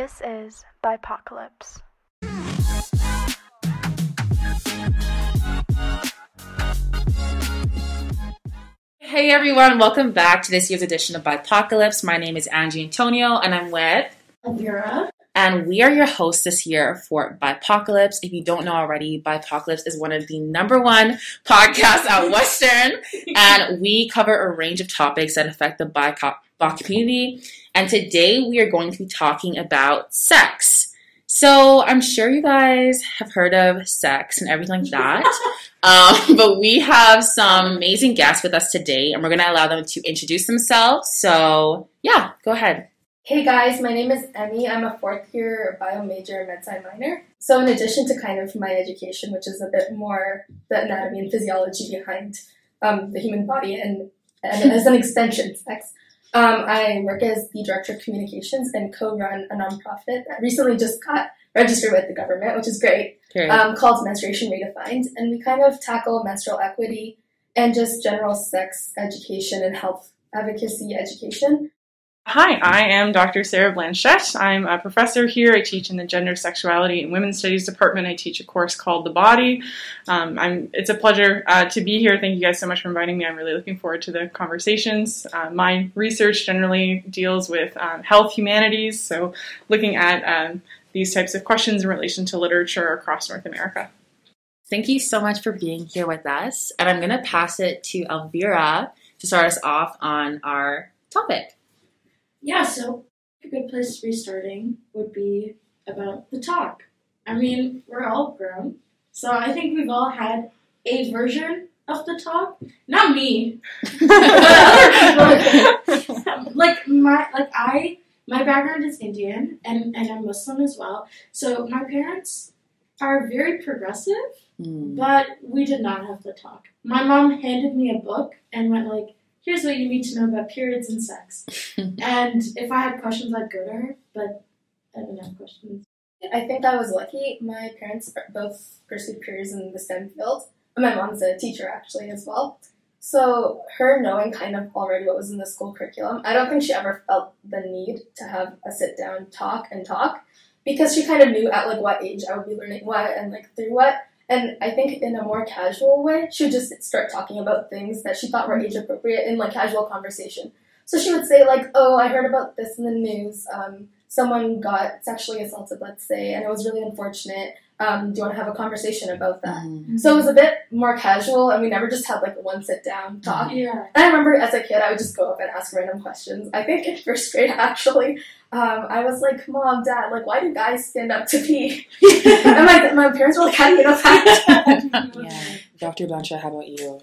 This is Bipocalypse. Hey everyone, welcome back to this year's edition of Bipocalypse. My name is Angie Antonio and I'm with Elvira. and we are your hosts this year for Bipocalypse. If you don't know already, Bipocalypse is one of the number one podcasts at Western, and we cover a range of topics that affect the BIPOC BIPOC community. And today we are going to be talking about sex. So I'm sure you guys have heard of sex and everything like that. um, but we have some amazing guests with us today, and we're going to allow them to introduce themselves. So, yeah, go ahead. Hey guys, my name is Emmy. I'm a fourth year bio major med sci minor. So, in addition to kind of my education, which is a bit more the anatomy and physiology behind um, the human body and, and as an extension, sex, um, I work as the director of communications and co run a nonprofit that recently just got registered with the government, which is great. Um, called Menstruation Redefined, and we kind of tackle menstrual equity and just general sex education and health advocacy education. Hi, I am Dr. Sarah Blanchette. I'm a professor here. I teach in the Gender, Sexuality, and Women's Studies department. I teach a course called The Body. Um, it's a pleasure uh, to be here. Thank you guys so much for inviting me. I'm really looking forward to the conversations. Uh, my research generally deals with um, health humanities, so looking at um, these types of questions in relation to literature across North America. Thank you so much for being here with us. And I'm going to pass it to Elvira to start us off on our topic. Yeah, so a good place to be starting would be about the talk. I mean, we're all grown, so I think we've all had a version of the talk. Not me, like my like I my background is Indian and and I'm Muslim as well. So my parents are very progressive, Mm. but we did not have the talk. My mom handed me a book and went like, "Here's what you need to know about periods and sex." and if I had questions, I'd go to her, but I didn't have questions. I think I was lucky. My parents both pursued careers in the STEM field. My mom's a teacher actually as well. So her knowing kind of already what was in the school curriculum, I don't think she ever felt the need to have a sit down talk and talk because she kind of knew at like what age I would be learning what and like through what. And I think in a more casual way, she would just start talking about things that she thought were age appropriate in like casual conversation. So she would say like, "Oh, I heard about this in the news. Um, someone got sexually assaulted, let's say, and it was really unfortunate. Um, do you want to have a conversation about that?" Mm. So it was a bit more casual, and we never just had like one sit down talk. Yeah. And I remember as a kid, I would just go up and ask random questions. I think in first grade, actually, um, I was like, "Mom, Dad, like, why do guys stand up to pee?" and my, my parents were like, "How do you know that?" Yeah. Dr. Blanchard, how about you?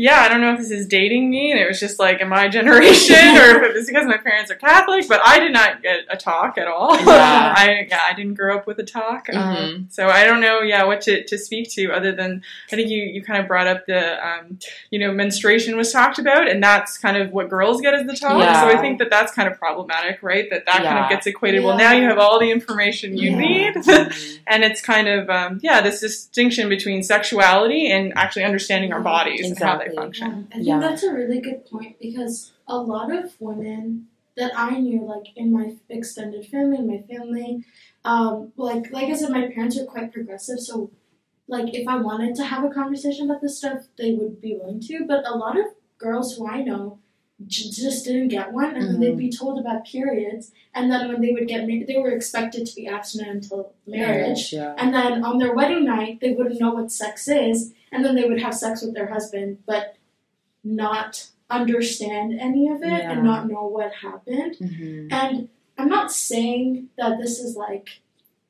Yeah, I don't know if this is dating me and it was just like in my generation or if it was because my parents are Catholic, but I did not get a talk at all. Yeah. I yeah, I didn't grow up with a talk. Mhm. Um, so I don't know, yeah, what to, to speak to other than I think you, you kind of brought up the, um, you know, menstruation was talked about and that's kind of what girls get as the talk. Yeah. So I think that that's kind of problematic, right? That that kind of gets equated. Well, now you have all the information you Yeah. need. Mm. and it's kind of, um, yeah, this distinction between sexuality and actually understanding our bodies and how they Exactly. function. I think Yeah. that's a really good point because a lot of women that I knew, like in my extended family, my family, um, like like I said, my parents are quite progressive, so like if I wanted to have a conversation about this stuff, they would be willing to. But a lot of girls who I know j- just didn't get one, and then they'd be told about periods, and then when they would get married, they were expected to be abstinent until marriage. Yeah. And then on their wedding night, they wouldn't know what sex is, and then they would have sex with their husband, but not understand any of it Yeah. and not know what happened. Mhm. And I'm not saying that this is like,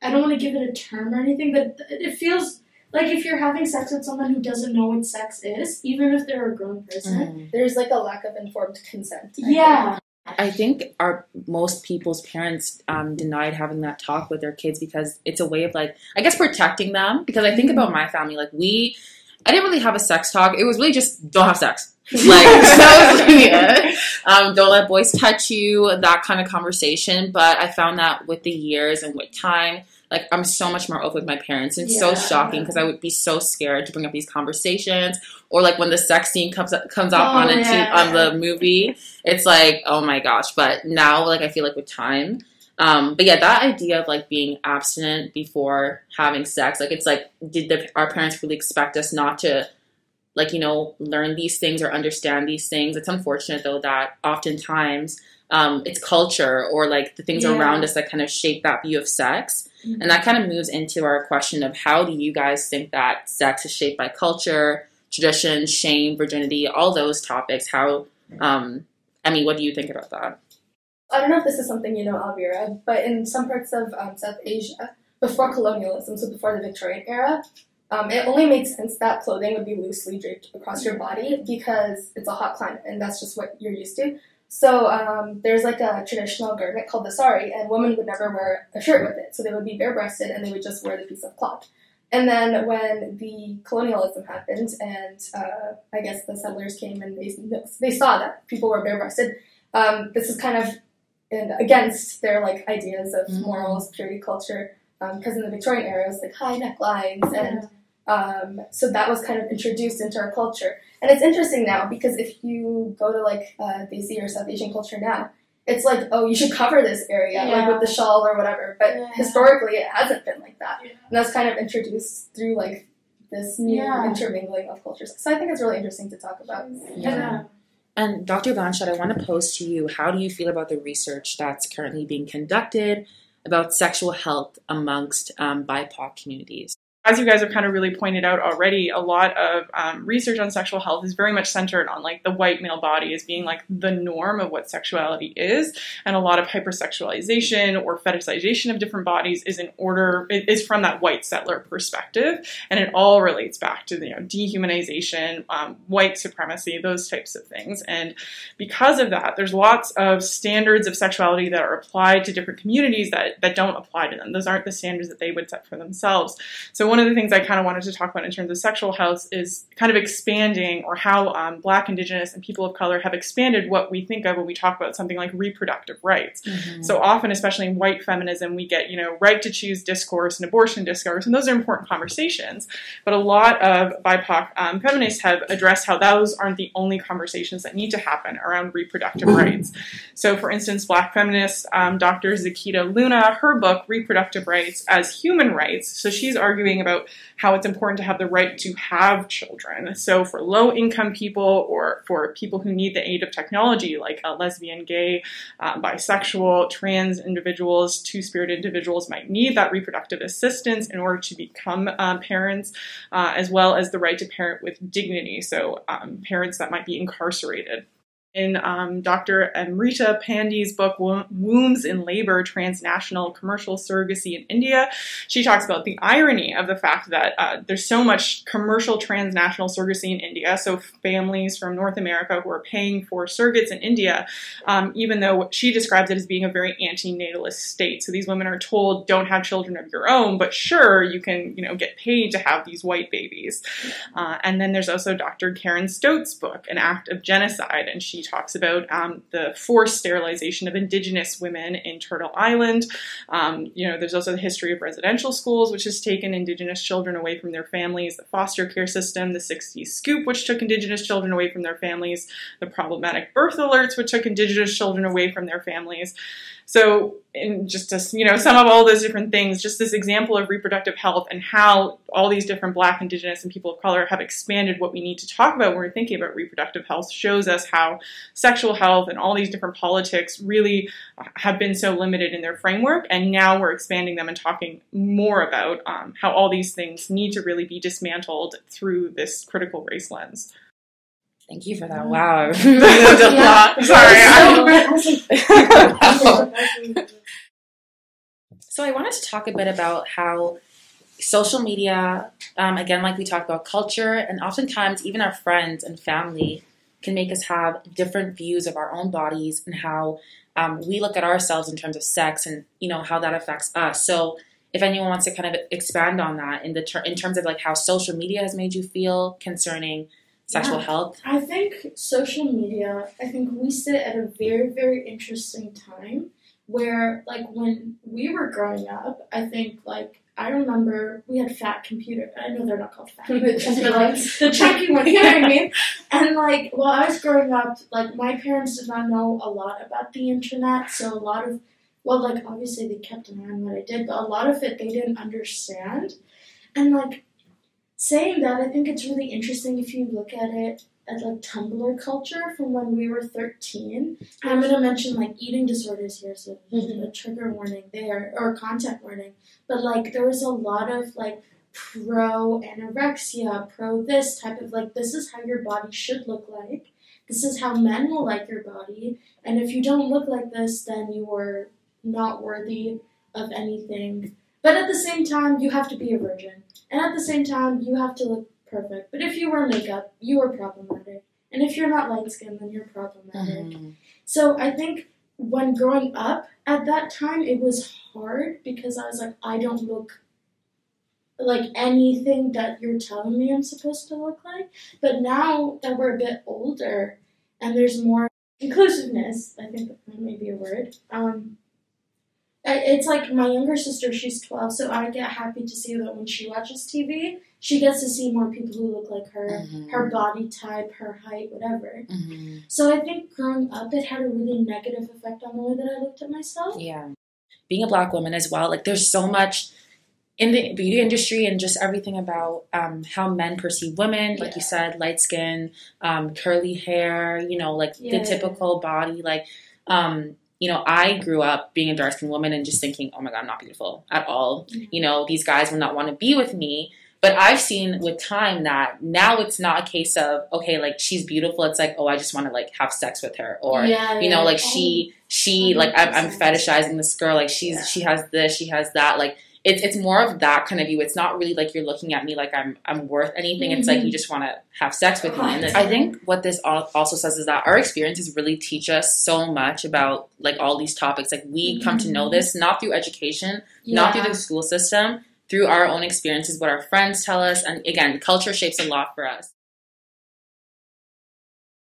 I don't want to give it a term or anything, but it feels like if you're having sex with someone who doesn't know what sex is, even if they're a grown person. Mhm. There's like a lack of informed consent. I Yeah. I think our most people's parents um, denied having that talk with their kids because it's a way of like I guess protecting them. Because I think about my family, like we, I didn't really have a sex talk. It was really just don't have sex. Like that was. Um, don't let boys touch you. That kind of conversation. But I found that with the years and with time. Like I'm so much more open with my parents. And it's so shocking because I would be so scared to bring up these conversations, or like when the sex scene comes up, comes up Oh, on a t- yeah. on the movie, it's like oh my gosh but now like i feel like with time Um, but yeah, that idea of like being abstinent before having sex, like it's like, did the, our parents really expect us not to, like you know, learn these things or understand these things? It's unfortunate though that oftentimes um, it's culture or like the things Yeah. around us that kind of shape that view of sex, Mhm. and that kind of moves into our question of how do you guys think that sex is shaped by culture, tradition, shame, virginity, all those topics? How, um, Emmy, what do you think about that? I don't know if this is something you know, Elvira, but in some parts of um, South Asia, before colonialism, so before the Victorian era, um, it only made sense that clothing would be loosely draped across your body because it's a hot climate and that's just what you're used to. So um, there's like a traditional garment called the sari, and women would never wear a shirt with it. So they would be bare-breasted and they would just wear the piece of cloth. And then when the colonialism happened, and uh, I guess the settlers came and they they saw that people were bare-breasted, um, this is kind of in, against their like ideas of Mhm. morals, purity, culture. Because in the Victorian era, it was like high necklines, and um, so that was kind of introduced into our culture. And it's interesting now because if you go to like uh, Desi or South Asian culture now, it's like, oh, you should cover this area, like with the shawl or whatever. But Yeah. historically, it hasn't been like that. Yeah. And that's kind of introduced through like this new Yeah. intermingling of cultures. So I think it's really interesting to talk about. Yeah. And Dr. Blanchette, I want to pose to you how do you feel about the research that's currently being conducted about sexual health amongst um, BIPOC communities? As you guys have kind of really pointed out already, a lot of um, research on sexual health is very much centered on like the white male body as being like the norm of what sexuality is, and a lot of hypersexualization or fetishization of different bodies is in order is from that white settler perspective, and it all relates back to you know dehumanization, um, white supremacy, those types of things, and because of that, there's lots of standards of sexuality that are applied to different communities that that don't apply to them. Those aren't the standards that they would set for themselves. So one of the things I kind of wanted to talk about in terms of sexual health is kind of expanding or how um, Black, Indigenous, and people of color have expanded what we think of when we talk about something like reproductive rights. So often, especially in white feminism, we get you know right to choose discourse and abortion discourse, and those are important conversations. But a lot of BIPOC um, feminists have addressed how those aren't the only conversations that need to happen around reproductive rights. So, for instance, Black feminist um, Dr. Zakiya Luna, her book Reproductive Rights as Human Rights. So she's arguing about how it's important to have the right to have children. So for low income people or for people who need the aid of technology, like a lesbian, gay, uh, bisexual, trans individuals, two spirit individuals might need that reproductive assistance in order to become uh, parents, uh, as well as the right to parent with dignity. So um, parents that might be incarcerated in um, Dr. Amrita Pande's book, Wo- Wombs in Labor Transnational Commercial Surrogacy in India, she talks about the irony of the fact that uh, there's so much commercial transnational surrogacy in India. So, families from North America who are paying for surrogates in India, um, even though she describes it as being a very anti natalist state. So, these women are told, don't have children of your own, but sure, you can you know, get paid to have these white babies. Uh, and then there's also Dr. Karen Stote's book, An Act of Genocide, and she talks about um, the forced sterilization of indigenous women in Turtle Island. Um, you know, there's also the history of residential schools, which has taken indigenous children away from their families, the foster care system, the 60s scoop, which took indigenous children away from their families, the problematic birth alerts, which took indigenous children away from their families. So, in just to you know sum up all those different things, just this example of reproductive health and how all these different Black, Indigenous, and people of color have expanded what we need to talk about when we're thinking about reproductive health shows us how sexual health and all these different politics really have been so limited in their framework, and now we're expanding them and talking more about um, how all these things need to really be dismantled through this critical race lens. Thank you for that. Wow. I really Yeah. Sorry. So- I- So I wanted to talk a bit about how social media, um, again, like we talked about culture, and oftentimes even our friends and family can make us have different views of our own bodies and how um, we look at ourselves in terms of sex and you know how that affects us. So if anyone wants to kind of expand on that in the ter- in terms of like how social media has made you feel concerning sexual Yeah. health. I think social media, I think we sit at a very, very interesting time where, like, when we were growing up, I think, like, I remember we had fat computer. I know they're not called fat computers, but like the chunky one, you know what I mean? And like while I was growing up, like my parents did not know a lot about the internet, so a lot of well, like obviously they kept an eye on what I did, but a lot of it they didn't understand. And like saying that, I think it's really interesting if you look at it at like Tumblr culture from when we were 13. I'm gonna mention like eating disorders here, so Mhm. a trigger warning there or content warning. But like there was a lot of like pro anorexia, pro this type of like this is how your body should look like. This is how men will like your body. And if you don't look like this, then you are not worthy of anything. But at the same time, you have to be a virgin. And at the same time, you have to look perfect. But if you wear makeup, you are problematic. And if you're not light skinned, then you're problematic. Mhm. So I think when growing up at that time, it was hard because I was like, I don't look like anything that you're telling me I'm supposed to look like. But now that we're a bit older and there's more inclusiveness, I think that may be a word. Um, it's like my younger sister, she's 12, so I get happy to see that when she watches TV, she gets to see more people who look like her, Mhm. her body type, her height, whatever. Mhm. So I think growing up, it had a really negative effect on the way that I looked at myself. Yeah. Being a black woman as well, like there's so much in the beauty industry and just everything about um, how men perceive women. Like you said, light skin, um, curly hair, you know, like Yeah. the typical body. Like, um, you know, I grew up being a dark skinned woman and just thinking, oh my God, I'm not beautiful at all. Mhm. You know, these guys will not want to be with me. But I've seen with time that now it's not a case of, okay, like she's beautiful. It's like, oh, I just want to like have sex with her. Or, yeah, you know yeah. like Oh, she she like I'm, I'm fetishizing this girl like she's Yeah. she has this she has that like it's it's more of that kind of view. It's not really like you're looking at me like i'm i'm worth anything. It's like Mhm. you just want to have sex with me. And i think what this also says is that our experiences really teach us so much about like all these topics. Like we come to know Mhm. this not through education not through the school system through our own experiences what our friends tell us. And again culture shapes a lot for us.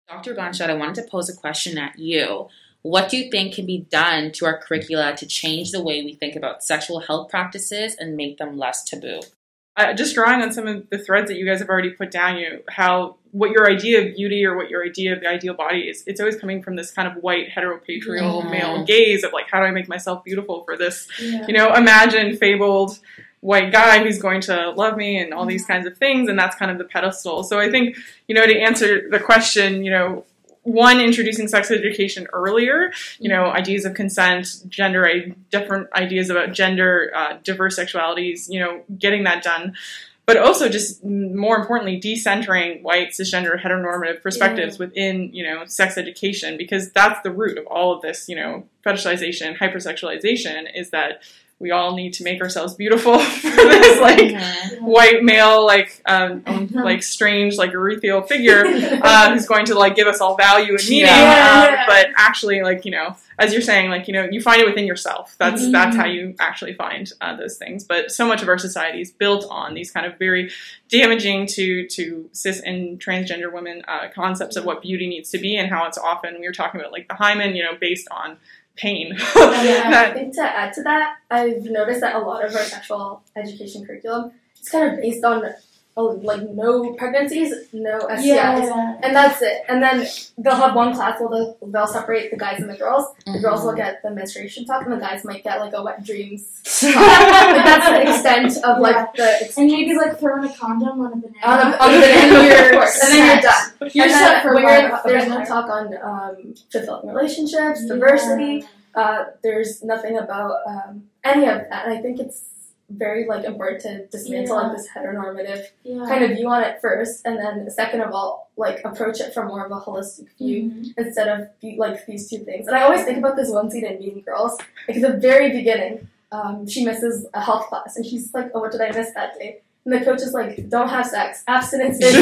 Dr Blanchette i wanted to pose a question at you what do you think can be done to our curricula to change the way we think about sexual health practices and make them less taboo uh, just drawing on some of the threads that you guys have already put down, you how what your idea of beauty or what your idea of the ideal body is, it's always coming from this kind of white heteropatrial Mhm. male gaze of like, how do I make myself beautiful for this, yeah. you know, imagined fabled white guy who's going to love me and all these kinds of things, and that's kind of the pedestal. So I think, you know, to answer the question, you know, one introducing sex education earlier you know ideas of consent gender different ideas about gender uh, diverse sexualities you know getting that done. But also just more importantly decentering white cisgender heteronormative perspectives within you know sex education because that's the root of all of this you know fetishization hypersexualization is that we all need to make ourselves beautiful for this like white male like um, um, like strange like ethereal figure uh, who's going to like give us all value and meaning Yeah. um, but actually like you know as you're saying like you know you find it within yourself. That's Mhm. that's how you actually find uh, those things. But so much of our society is built on these kind of very damaging to to cis and transgender women uh, concepts of what beauty needs to be and how it's often we were talking about like the hymen you know based on pain. Yeah, I think to add to that, I've noticed that a lot of our sexual education curriculum is kind of based on oh, like no pregnancies, no STIs, yeah. and that's it. And then they'll have one class where they'll, they'll separate the guys and the girls. The girls Mm-hmm. will get the menstruation talk, and the guys might get like a wet dreams. talk. like that's the extent of like the And maybe like throwing a condom on a banana. on a, on banana, You're and then you're done. You're and set for life. there's no talk on um, fulfilling relationships, diversity. Uh, there's nothing about um, any of that. And I think it's very like important to dismantle Yeah. like this heteronormative Yeah. kind of view on it first, and then second of all, like approach it from more of a holistic view Mhm. instead of like these two things. And I always think about this one scene in Mean Girls, like at the very beginning, um, she misses a health class, and she's like, "Oh, what did I miss that day?" And the coach is like, "Don't have sex, abstinence." and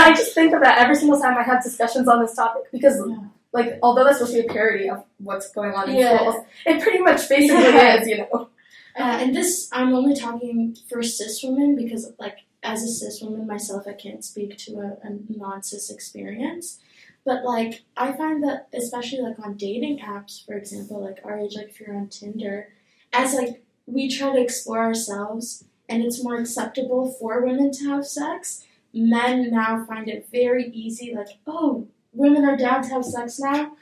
I just think of that every single time I have discussions on this topic because. Yeah. Like, although that's supposed to be a parody of what's going on in Yeah. schools, it pretty much basically Yeah. is, you know. Uh, and this, I'm only talking for cis women because, like, as a cis woman myself, I can't speak to a, a non cis experience. But, like, I find that, especially, like, on dating apps, for example, like our age, like, if you're on Tinder, as, like, we try to explore ourselves and it's more acceptable for women to have sex, men now find it very easy, like, oh, women are down to have sex now.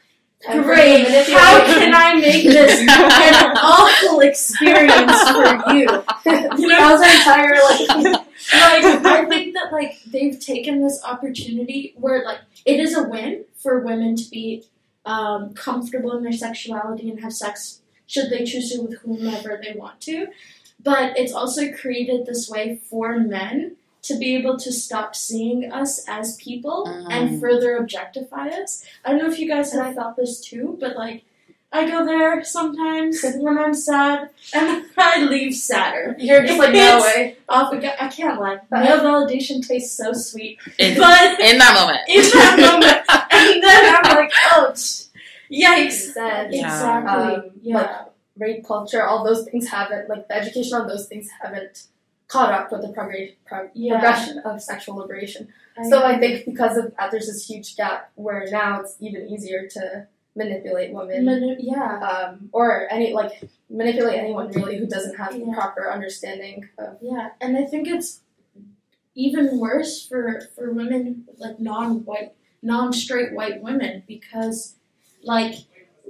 Great. you to manipulate. How can I make this an awful experience for you? You know, that was our entire like. like I think that like they've taken this opportunity where like it is a win for women to be um, comfortable in their sexuality and have sex should they choose to with whomever they want to, but it's also created this way for men to be able to stop seeing us as people Mm. and further objectify us. I don't know if you guys have felt this too, but like. I go there sometimes when I'm sad, and I leave sadder. You're just like no way. Off again. I can't lie. Male validation tastes so sweet, In, but in that moment. in that moment, and then I'm like, oh, yikes! Said, Yeah. Exactly. Um, yeah. like, rape culture, all those things haven't like the education on those things haven't caught up with the progr- pro- Yeah. progression of sexual liberation. So I think because of that, there's this huge gap where now it's even easier to manipulate women, yeah. um, or any like manipulate anyone really who doesn't have Yeah. proper understanding of. Yeah, and I think it's even worse for for women like non-white, non-straight white women because, like,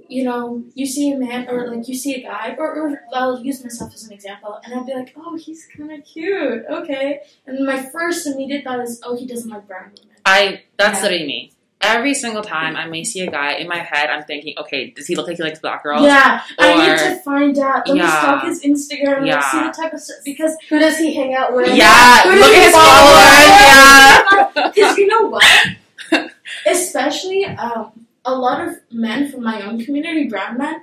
you know, you see a man or like you see a guy, or, or I'll use myself as an example, and I'd be like, oh, he's kind of cute, okay, and my first immediate thought is, oh, he doesn't like brown women. I that's Yeah. literally me. Every single time I may see a guy in my head, I'm thinking, okay, does he look like he likes black girls? Yeah, I need to find out. Let me stalk his Instagram and Yeah. see the type of stuff because Who does he hang out with? Yeah, Who look at his follow? followers. Yeah. Because you know what? Especially um, a lot of men from my own community, brown men,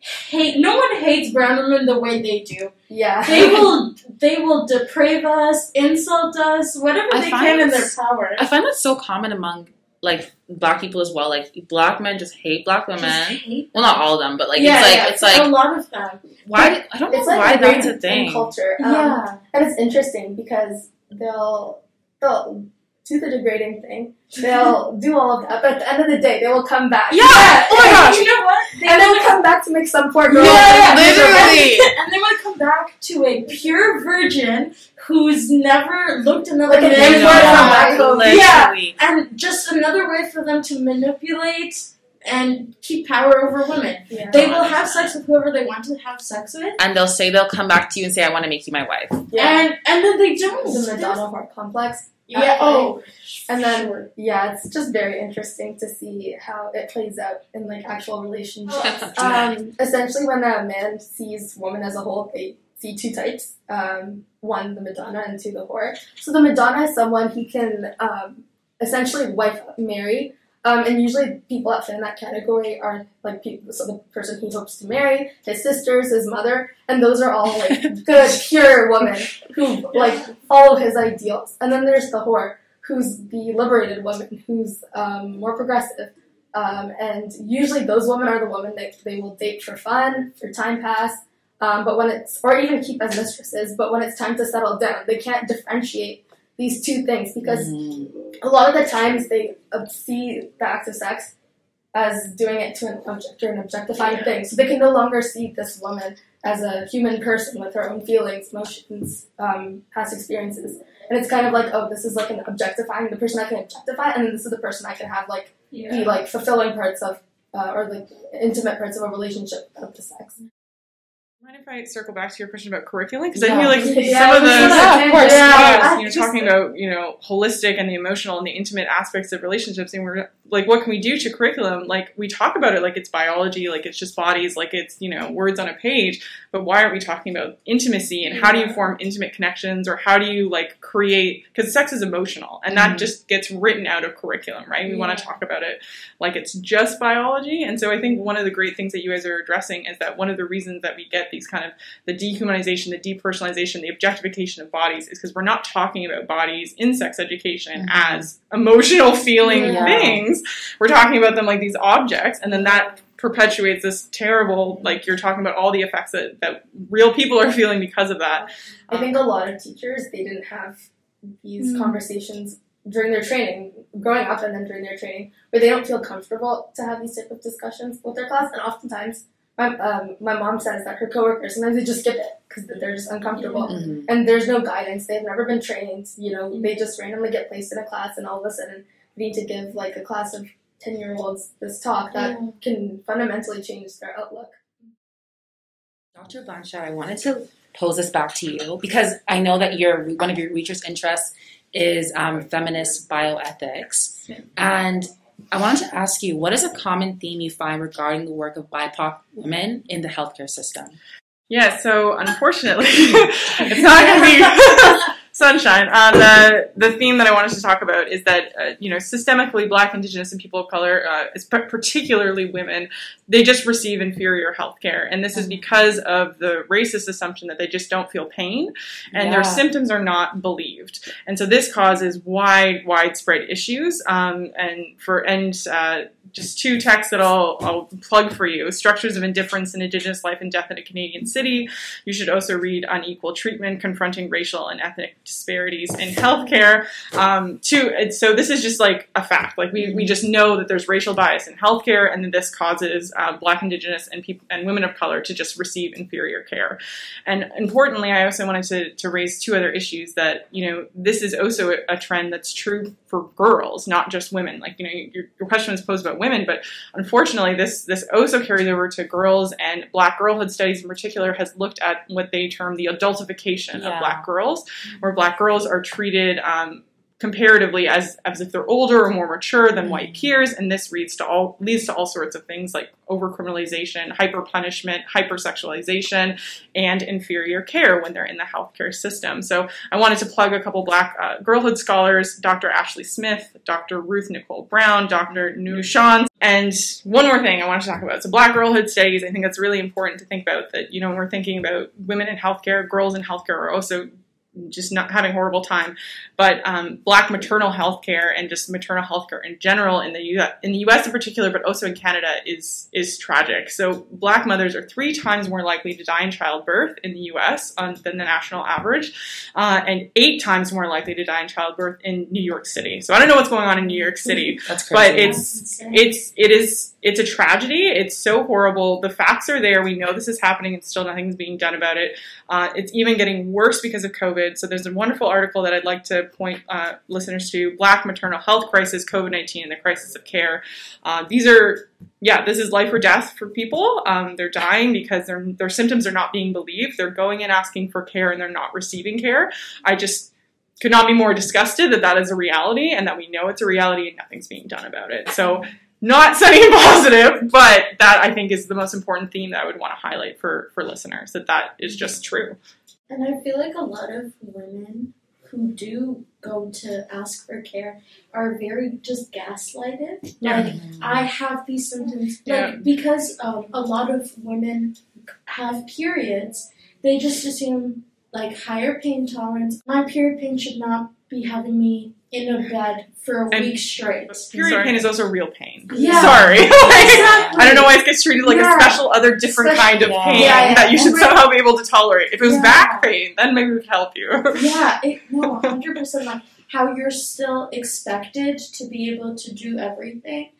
hate. No one hates brown women the way they do. Yeah. They will. They will deprave us, insult us, whatever I they can in their power. I find that so common among like black people as well. Like black men just hate black Just women. hate Well, not all of them, but like yeah, it's like yeah, it's like a lot of them. why I don't know It's like why ingrained that's a in thing. culture. Um, yeah, And it's interesting because they'll they'll do the degrading thing. They'll do all of that, but at the end of the day, they will come back. Yeah. Oh my and gosh. You know what? They And they'll come back to make some poor girl. Yeah, literally. and they to come back to a pure virgin who's never looked another Like an man in import her from life. back home. Literally. and just another way for them to manipulate and keep power over women. Yeah. They will have sex with whoever they want to have sex with, And they'll say they'll come back to you and say, "I want to make you my wife." yeah. and and then they don't. the Madonna whore complex. Yeah. Oh. And then Sure. yeah, it's just very interesting to see how it plays out in like actual relationships. Oh. Um, essentially, when a man sees woman as a whole, they see two types. Um, one, the Madonna, and two, the whore. So the Madonna is someone he can um, essentially wife marry. Um, and usually people that fit in that category are like people, so the person he hopes to marry, his sisters, his mother, and those are all like good, pure women who like follow his ideals. And then there's the whore, who's the liberated woman, who's um, more progressive. Um, and usually those women are the women that they will date for fun, for time pass, um, but when it's, or even keep as mistresses, but when it's time to settle down, they can't differentiate these two things because Mhm. a lot of the times they see the act of sex as doing it to an object or an objectifying Yeah. thing. So they can no longer see this woman as a human person with her own feelings, emotions, um, past experiences. And it's kind of like, oh, this is like an objectifying the person I can objectify, and then this is the person I can have like be like fulfilling parts of uh, or like intimate parts of a relationship of the sex. Mind if I circle back to your question about curriculum? Because I Yeah. feel like Yeah, some of the have of course. yeah, you know, talking about you know holistic and the emotional and the intimate aspects of relationships, and we're like, what can we do to curriculum? Like we talk about it like it's biology, like it's just bodies, like it's you know words on a page. But why aren't we talking about intimacy and how do you form intimate connections or how do you like create? Because sex is emotional, and that Mhm. just gets written out of curriculum, right? We want to talk about it like it's just biology, and so I think one of the great things that you guys are addressing is that one of the reasons that we get these kind of the dehumanization, the depersonalization, the objectification of bodies is because we're not talking about bodies in sex education Mhm. as emotional feeling Yeah. things. We're talking about them like these objects, and then that perpetuates this terrible, like you're talking about all the effects that, that real people are feeling because of that. I think a lot of teachers they didn't have these Mm. conversations during their training, growing up and then during their training, where they don't feel comfortable to have these type of discussions with their class. And oftentimes, my um, my mom says that her coworkers sometimes they just skip it because they're just uncomfortable. Mhm. And there's no guidance. They've never been trained. You know, they just randomly get placed in a class, and all of a sudden, need to give like a class of 10 year olds this talk that Yeah. can fundamentally change their outlook. Dr. Blanchard, I wanted to pose this back to you because I know that your one of your research interests is um, feminist bioethics, and I wanted to ask you what is a common theme you find regarding the work of BIPOC women in the healthcare system? Yeah, so unfortunately, it's not going to be sunshine. Uh, the the theme that I wanted to talk about is that uh, you know systemically Black, Indigenous, and people of color, uh, particularly women, they just receive inferior health care, and this is because of the racist assumption that they just don't feel pain, and their symptoms are not believed, and so this causes wide widespread issues. Um, and for and uh, just two texts that I'll, I'll plug for you: Structures of Indifference in Indigenous Life and Death in a Canadian City. You should also read Unequal Treatment: Confronting Racial and Ethnic Disparities in Healthcare. Um, and so this is just like a fact. Like we, we just know that there's racial bias in healthcare, and that this causes uh, Black, Indigenous, and people and women of color to just receive inferior care. And importantly, I also wanted to, to raise two other issues that you know this is also a, a trend that's true for girls, not just women. Like you know your, your question was posed about women, but unfortunately, this this also carries over to girls, and Black girlhood studies in particular has looked at what they term the adultification Yeah. of Black girls, where Black girls are treated. Um, comparatively as as if they're older or more mature than white peers and this leads to all leads to all sorts of things like overcriminalization hyper punishment hypersexualization and inferior care when they're in the healthcare system so i wanted to plug a couple black uh, girlhood scholars dr ashley smith dr ruth nicole brown dr nushan and one more thing I wanted to talk about. So, Black girlhood studies, I think that's really important to think about. That, you know, when we're thinking about women in healthcare, girls in healthcare are also just not having a horrible time. But um, Black maternal health care and just maternal health care in general in the U- in the U.S. in particular, but also in Canada, is is tragic. So Black mothers are three times more likely to die in childbirth in the U.S. Um, than the national average, uh, and eight times more likely to die in childbirth in New York City. So I don't know what's going on in New York City, That's but it's it's it is it's a tragedy. It's so horrible. The facts are there. We know this is happening, and still nothing's being done about it. Uh, it's even getting worse because of COVID. So there's a wonderful article that I'd like to point uh, listeners to: Black maternal health crisis, COVID nineteen, and the crisis of care. Uh, these are yeah, this is life or death for people. Um, they're dying because their their symptoms are not being believed. They're going and asking for care and they're not receiving care. I just could not be more disgusted that that is a reality and that we know it's a reality and nothing's being done about it. So, not sunny and positive, but that I think is the most important theme that I would want to highlight for for listeners that that is just true. And I feel like a lot of women who do go to ask for care are very just gaslighted. Yeah. Like, I have these symptoms. Yeah. Like, because um, a lot of women have periods, they just assume, like, higher pain tolerance. My period pain should not be having me in a bed for a And- week straight. Period Sorry. pain is also real pain. Yeah. Sorry. Exactly. I don't know why it gets treated like Yeah. a special other different Special- kind of Yeah. pain Yeah, yeah. that you should somehow be able to tolerate. If it was Yeah. back pain, then maybe we could help you. Yeah, it, no, 100% like how you're still expected to be able to do everything.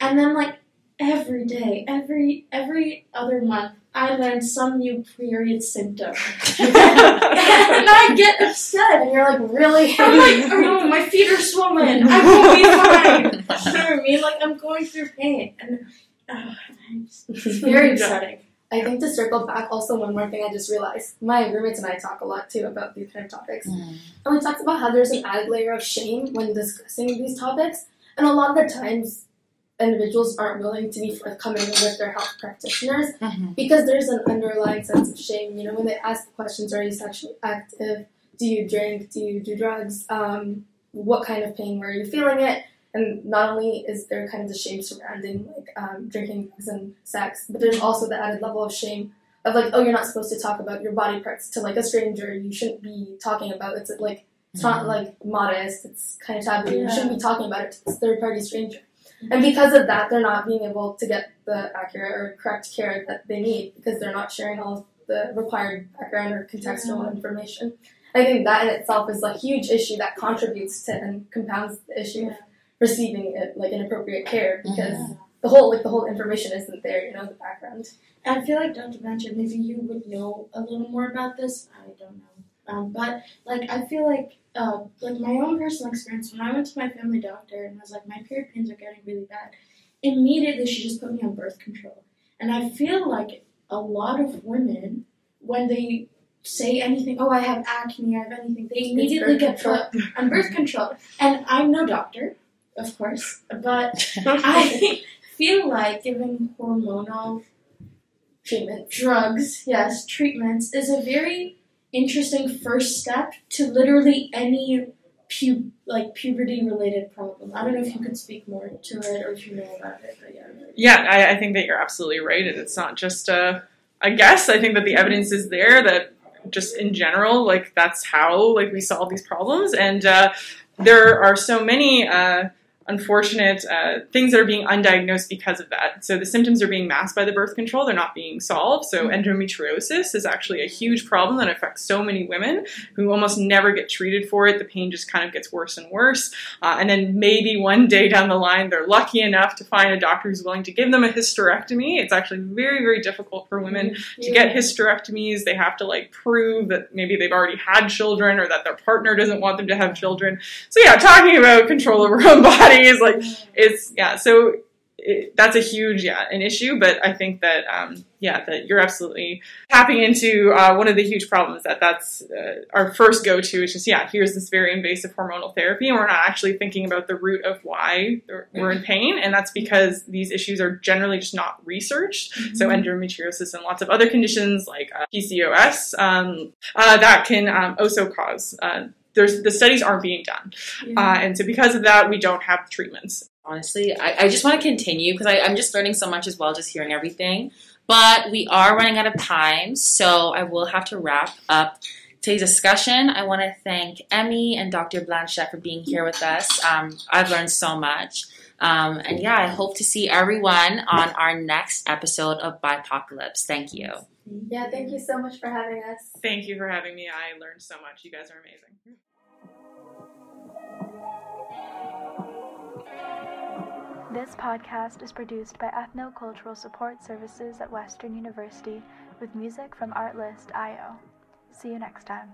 And then like every day, every every other month, I learn some new period symptom. and I get upset. And you're like, really? I'm like, oh no, my feet are swollen. I won't be fine. You know what I mean? Like I'm going through pain, and it's it's very upsetting. I think to circle back, also one more thing I just realized. My roommates and I talk a lot too about these kind of topics. Mm. And we talked about how there's an added layer of shame when discussing these topics. And a lot of the times, individuals aren't willing to be forthcoming with their health practitioners Mhm. because there's an underlying sense of shame. You know, when they ask questions, are you sexually active? Do you drink? Do you do drugs? Um, what kind of pain are you feeling it? And not only is there kind of the shame surrounding like um, drinking drugs and sex, but there's also the added level of shame of like, oh, you're not supposed to talk about your body parts to like a stranger. You shouldn't be talking about it's like it's not like modest. It's kind of taboo. You shouldn't be talking about it to this third party stranger. And because of that, they're not being able to get the accurate or correct care that they need because they're not sharing all of the required background or contextual information. I think that in itself is a huge issue that contributes to and compounds the issue of receiving it, like inappropriate care because the whole like the whole information isn't there. You know the background. I feel like Dr. Blanchard, maybe you would know a little more about this. I don't know. Um, but like I feel like uh, like my own personal experience when I went to my family doctor and I was like my period pains are getting really bad. immediately she just put me on birth control. And I feel like a lot of women, when they say anything, oh, I have acne, I have anything, they immediately get control. put on birth control. And I'm no doctor, of course, but I feel like giving hormonal treatment. drugs, yes, treatments, is a very interesting first step to literally any pu- like puberty related problem. I don't know if you could speak more to it or if you know about it, but yeah. Yeah, I, I think that you're absolutely right. And it's not just a, guess. I think that the evidence is there that just in general, like that's how like we solve these problems. And uh, there are so many uh, unfortunate uh, things that are being undiagnosed because of that. So the symptoms are being masked by the birth control; they're not being solved. So endometriosis is actually a huge problem that affects so many women who almost never get treated for it. The pain just kind of gets worse and worse. Uh, and then maybe one day down the line, they're lucky enough to find a doctor who's willing to give them a hysterectomy. It's actually very, very difficult for women to get hysterectomies. They have to like prove that maybe they've already had children or that their partner doesn't want them to have children. So yeah, talking about control over own body is like it's yeah. So it, that's a huge yeah an issue, but I think that um, yeah that you're absolutely tapping into uh, one of the huge problems that that's uh, our first go to is just yeah here's this very invasive hormonal therapy and we're not actually thinking about the root of why we're in pain and that's because these issues are generally just not researched so endometriosis and lots of other conditions like uh, PCOS um, uh, that can um, also cause uh, there's the studies aren't being done uh, and so because of that we don't have treatments Honestly, I, I just want to continue because I'm just learning so much as well, just hearing everything. But we are running out of time, so I will have to wrap up today's discussion. I want to thank Emmy and Dr. Blanchette for being here with us. Um, I've learned so much. Um, and yeah, I hope to see everyone on our next episode of Bipocalypse. Thank you. Yeah, thank you so much for having us. Thank you for having me. I learned so much. You guys are amazing. This podcast is produced by Ethnocultural Support Services at Western University with music from Artlist.io. See you next time.